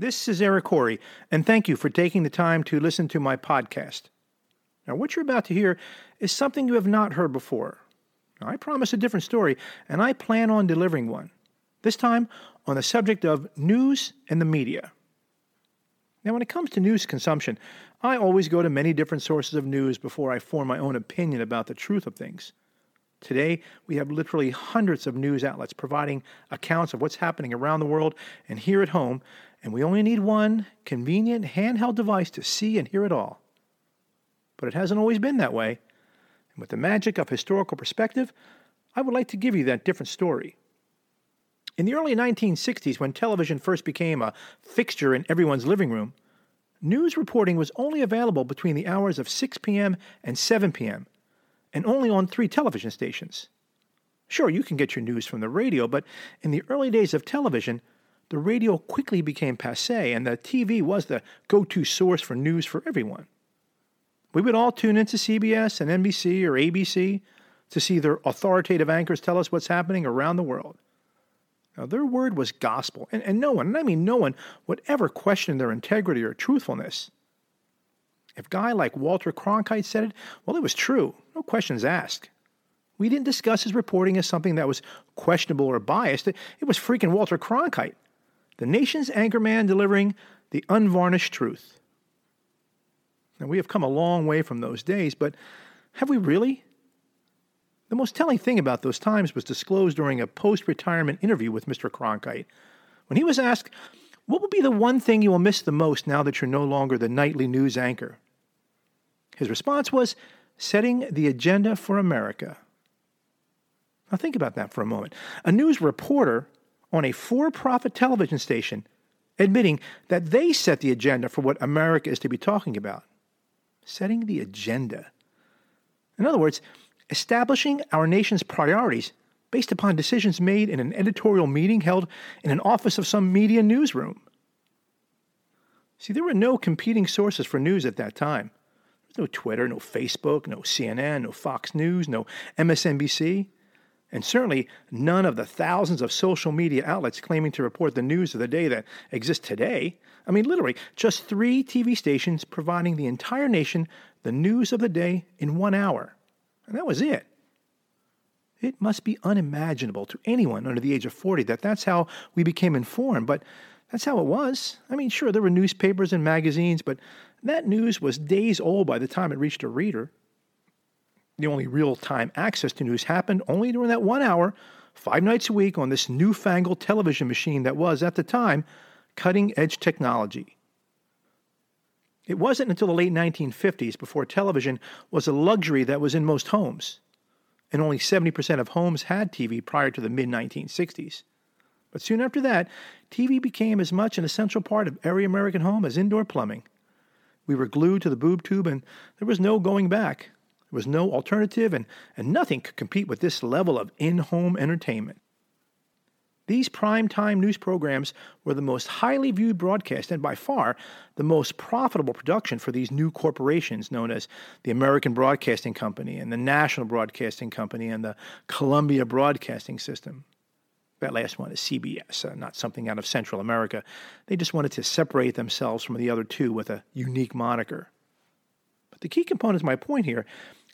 This is Eric Corey, and thank you for taking the time to listen to my podcast. Now, what you're about to hear is something you have not heard before. Now, I promise a different story, and I plan on delivering one. This time on the subject of news and the media. Now, when it comes to news consumption, I always go to many different sources of news before I form my own opinion about the truth of things. Today, we have literally hundreds of news outlets providing accounts of what's happening around the world and here at home, and we only need one convenient handheld device to see and hear it all. But it hasn't always been that way. And with the magic of historical perspective, I would like to give you that different story. In the early 1960s, when television first became a fixture in everyone's living room, news reporting was only available between the hours of 6 p.m. and 7 p.m., and only on three television stations. Sure, you can get your news from the radio, but in the early days of television, the radio quickly became passe, and the TV was the go to source for news for everyone. We would all tune into CBS and NBC or ABC to see their authoritative anchors tell us what's happening around the world. Now, their word was gospel, and, and no one, and I mean no one, would ever question their integrity or truthfulness. If a guy like Walter Cronkite said it, well, it was true, no questions asked. We didn't discuss his reporting as something that was questionable or biased. It, was freaking Walter Cronkite the nation's anchorman delivering the unvarnished truth. Now, we have come a long way from those days, but have we really? The most telling thing about those times was disclosed during a post retirement interview with Mr. Cronkite. When he was asked, What will be the one thing you will miss the most now that you're no longer the nightly news anchor? His response was, Setting the agenda for America. Now, think about that for a moment. A news reporter on a for profit television station admitting that they set the agenda for what America is to be talking about. Setting the agenda. In other words, establishing our nation's priorities based upon decisions made in an editorial meeting held in an office of some media newsroom. See, there were no competing sources for news at that time. There was no Twitter, no Facebook, no CNN, no Fox News, no MSNBC and certainly none of the thousands of social media outlets claiming to report the news of the day that exist today. I mean, literally, just three TV stations providing the entire nation the news of the day in one hour. And that was it. It must be unimaginable to anyone under the age of 40 that that's how we became informed, but that's how it was. I mean, sure, there were newspapers and magazines, but that news was days old by the time it reached a reader the only real time access to news happened only during that one hour, five nights a week on this newfangled television machine that was, at the time, cutting edge technology. It wasn't until the late 1950s before television was a luxury that was in most homes, and only 70% of homes had TV prior to the mid 1960s. But soon after that, TV became as much an essential part of every American home as indoor plumbing. We were glued to the boob tube, and there was no going back. There was no alternative, and, and nothing could compete with this level of in home entertainment. These primetime news programs were the most highly viewed broadcast and by far the most profitable production for these new corporations known as the American Broadcasting Company and the National Broadcasting Company and the Columbia Broadcasting System. That last one is CBS, uh, not something out of Central America. They just wanted to separate themselves from the other two with a unique moniker. But the key component of my point here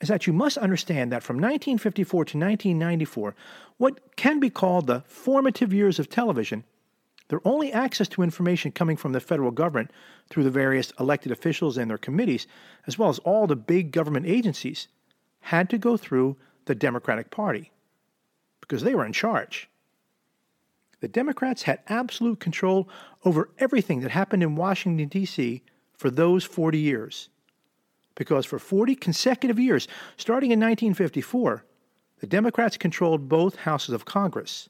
is that you must understand that from 1954 to 1994, what can be called the formative years of television, their only access to information coming from the federal government through the various elected officials and their committees, as well as all the big government agencies, had to go through the Democratic Party because they were in charge. The Democrats had absolute control over everything that happened in Washington, D.C. for those 40 years because for 40 consecutive years, starting in 1954, the Democrats controlled both houses of Congress.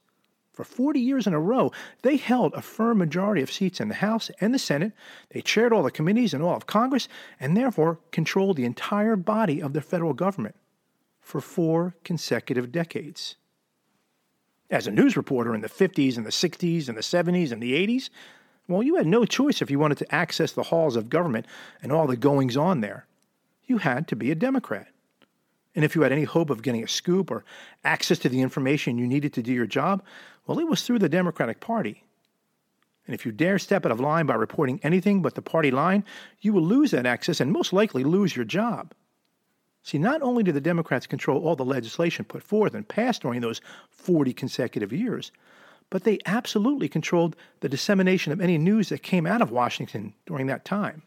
For 40 years in a row, they held a firm majority of seats in the House and the Senate. They chaired all the committees and all of Congress, and therefore controlled the entire body of the federal government for four consecutive decades. As a news reporter in the 50s and the 60s and the 70s and the 80s, well, you had no choice if you wanted to access the halls of government and all the goings on there you had to be a Democrat. And if you had any hope of getting a scoop or access to the information you needed to do your job, well, it was through the Democratic Party. And if you dare step out of line by reporting anything but the party line, you will lose that access and most likely lose your job. See, not only did the Democrats control all the legislation put forth and passed during those 40 consecutive years, but they absolutely controlled the dissemination of any news that came out of Washington during that time.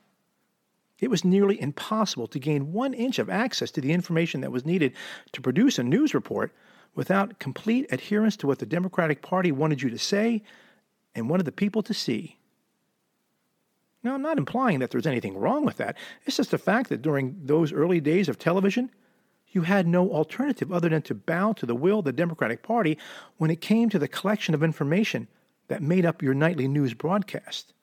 It was nearly impossible to gain one inch of access to the information that was needed to produce a news report without complete adherence to what the Democratic Party wanted you to say and wanted the people to see. Now, I'm not implying that there's anything wrong with that. It's just the fact that during those early days of television, you had no alternative other than to bow to the will of the Democratic Party when it came to the collection of information that made up your nightly news broadcast.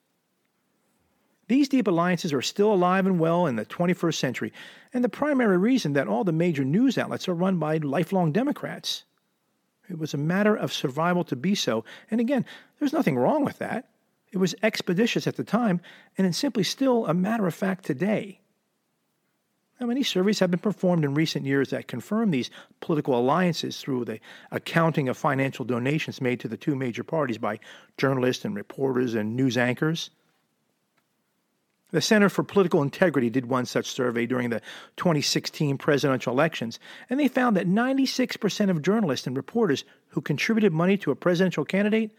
These deep alliances are still alive and well in the 21st century, and the primary reason that all the major news outlets are run by lifelong Democrats. It was a matter of survival to be so, and again, there's nothing wrong with that. It was expeditious at the time, and it's simply still a matter of fact today. Now, many surveys have been performed in recent years that confirm these political alliances through the accounting of financial donations made to the two major parties by journalists and reporters and news anchors. The Center for Political Integrity did one such survey during the 2016 presidential elections, and they found that 96% of journalists and reporters who contributed money to a presidential candidate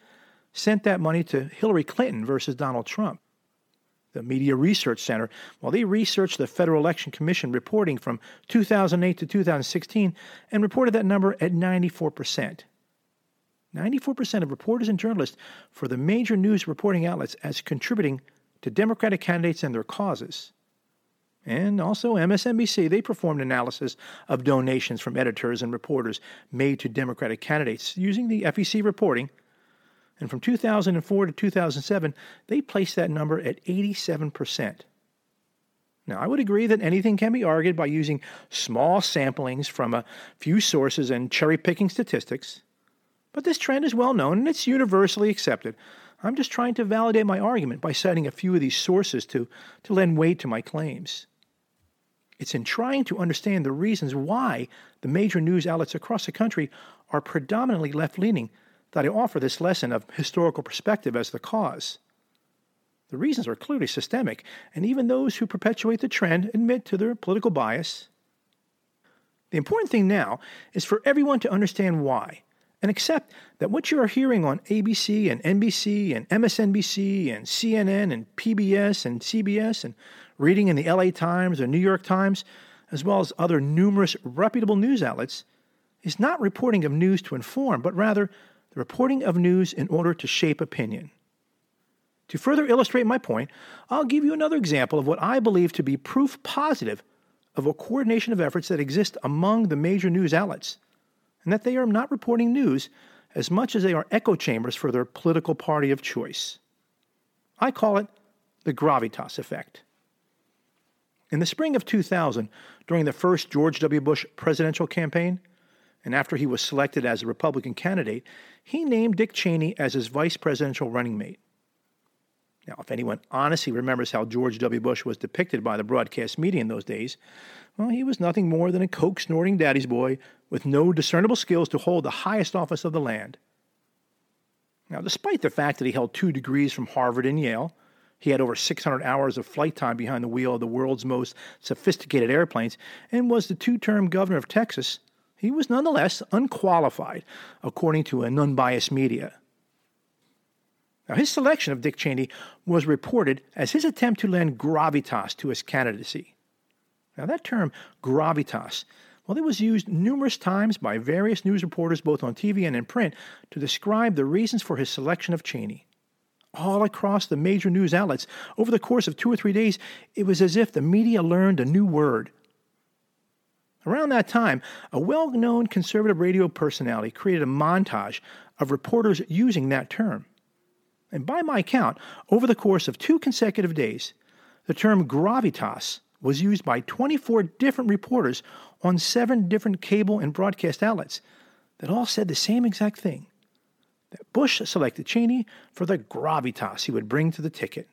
sent that money to Hillary Clinton versus Donald Trump. The Media Research Center, while they researched the Federal Election Commission reporting from 2008 to 2016 and reported that number at 94%. 94% of reporters and journalists for the major news reporting outlets as contributing to Democratic candidates and their causes. And also MSNBC, they performed analysis of donations from editors and reporters made to Democratic candidates using the FEC reporting and from 2004 to 2007, they placed that number at 87%. Now, I would agree that anything can be argued by using small samplings from a few sources and cherry picking statistics, but this trend is well known and it's universally accepted. I'm just trying to validate my argument by citing a few of these sources to, to lend weight to my claims. It's in trying to understand the reasons why the major news outlets across the country are predominantly left leaning that I offer this lesson of historical perspective as the cause. The reasons are clearly systemic, and even those who perpetuate the trend admit to their political bias. The important thing now is for everyone to understand why and accept that what you are hearing on ABC and NBC and MSNBC and CNN and PBS and CBS and reading in the LA Times or New York Times, as well as other numerous reputable news outlets, is not reporting of news to inform, but rather the reporting of news in order to shape opinion. To further illustrate my point, I'll give you another example of what I believe to be proof positive of a coordination of efforts that exist among the major news outlets, and that they are not reporting news as much as they are echo chambers for their political party of choice. I call it the gravitas effect. In the spring of 2000, during the first George W. Bush presidential campaign, and after he was selected as a Republican candidate, he named Dick Cheney as his vice presidential running mate. Now, if anyone honestly remembers how George W. Bush was depicted by the broadcast media in those days, well, he was nothing more than a coke snorting daddy's boy with no discernible skills to hold the highest office of the land. Now, despite the fact that he held two degrees from Harvard and Yale, he had over 600 hours of flight time behind the wheel of the world's most sophisticated airplanes, and was the two term governor of Texas, he was nonetheless unqualified, according to an unbiased media. Now, his selection of Dick Cheney was reported as his attempt to lend gravitas to his candidacy. Now, that term, gravitas, well, it was used numerous times by various news reporters, both on TV and in print, to describe the reasons for his selection of Cheney. All across the major news outlets, over the course of two or three days, it was as if the media learned a new word, Around that time, a well known conservative radio personality created a montage of reporters using that term. And by my count, over the course of two consecutive days, the term gravitas was used by 24 different reporters on seven different cable and broadcast outlets that all said the same exact thing that Bush selected Cheney for the gravitas he would bring to the ticket.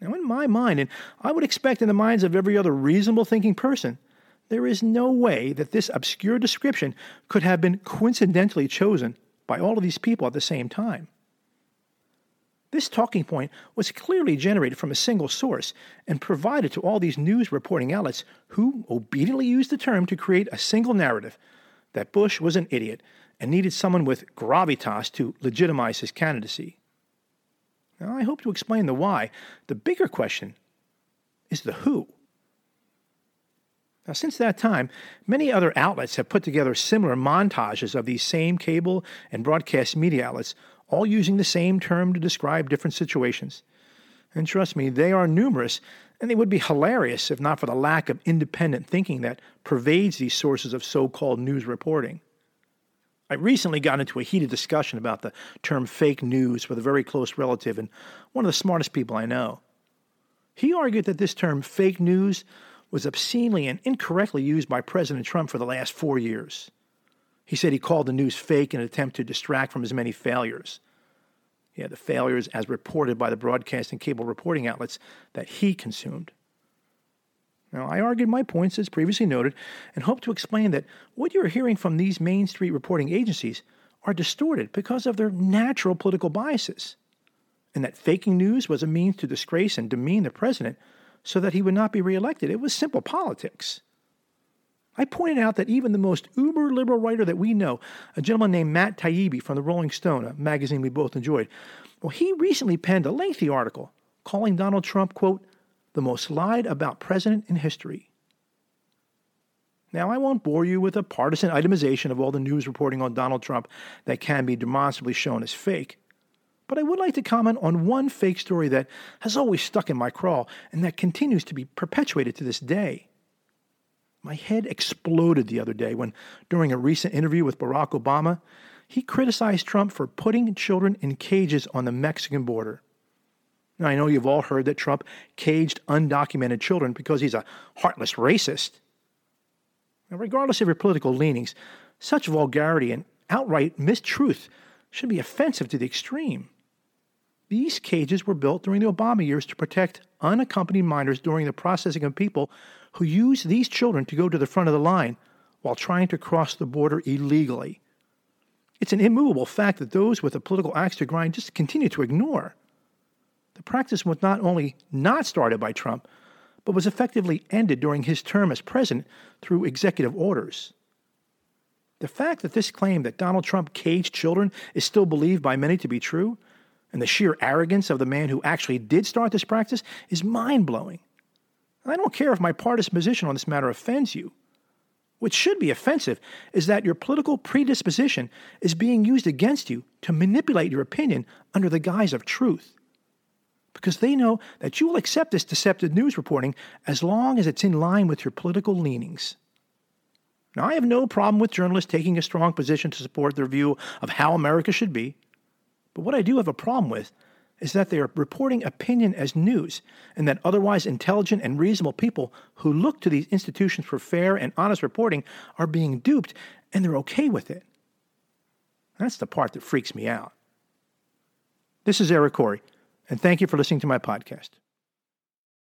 Now, in my mind, and I would expect in the minds of every other reasonable thinking person, there is no way that this obscure description could have been coincidentally chosen by all of these people at the same time. This talking point was clearly generated from a single source and provided to all these news reporting outlets who obediently used the term to create a single narrative that Bush was an idiot and needed someone with gravitas to legitimize his candidacy. Now, I hope to explain the why. The bigger question is the who. Now, since that time, many other outlets have put together similar montages of these same cable and broadcast media outlets, all using the same term to describe different situations. And trust me, they are numerous, and they would be hilarious if not for the lack of independent thinking that pervades these sources of so called news reporting. I recently got into a heated discussion about the term fake news with a very close relative and one of the smartest people I know. He argued that this term fake news was obscenely and incorrectly used by President Trump for the last four years. He said he called the news fake in an attempt to distract from his many failures. Yeah, the failures as reported by the broadcast and cable reporting outlets that he consumed. Now, I argued my points as previously noted and hope to explain that what you're hearing from these Main Street reporting agencies are distorted because of their natural political biases, and that faking news was a means to disgrace and demean the president so that he would not be reelected. It was simple politics. I pointed out that even the most uber liberal writer that we know, a gentleman named Matt Taibbi from the Rolling Stone, a magazine we both enjoyed, well, he recently penned a lengthy article calling Donald Trump, quote, the most lied about president in history. Now, I won't bore you with a partisan itemization of all the news reporting on Donald Trump that can be demonstrably shown as fake. But I would like to comment on one fake story that has always stuck in my craw and that continues to be perpetuated to this day. My head exploded the other day when, during a recent interview with Barack Obama, he criticized Trump for putting children in cages on the Mexican border. Now, I know you've all heard that Trump caged undocumented children because he's a heartless racist. Now, regardless of your political leanings, such vulgarity and outright mistruth should be offensive to the extreme. These cages were built during the Obama years to protect unaccompanied minors during the processing of people who use these children to go to the front of the line while trying to cross the border illegally. It's an immovable fact that those with a political axe to grind just continue to ignore. The practice was not only not started by Trump, but was effectively ended during his term as president through executive orders. The fact that this claim that Donald Trump caged children is still believed by many to be true and the sheer arrogance of the man who actually did start this practice is mind blowing. I don't care if my partisan position on this matter offends you. What should be offensive is that your political predisposition is being used against you to manipulate your opinion under the guise of truth. Because they know that you will accept this deceptive news reporting as long as it's in line with your political leanings. Now, I have no problem with journalists taking a strong position to support their view of how America should be. But what I do have a problem with is that they are reporting opinion as news, and that otherwise intelligent and reasonable people who look to these institutions for fair and honest reporting are being duped, and they're okay with it. That's the part that freaks me out. This is Eric Corey, and thank you for listening to my podcast.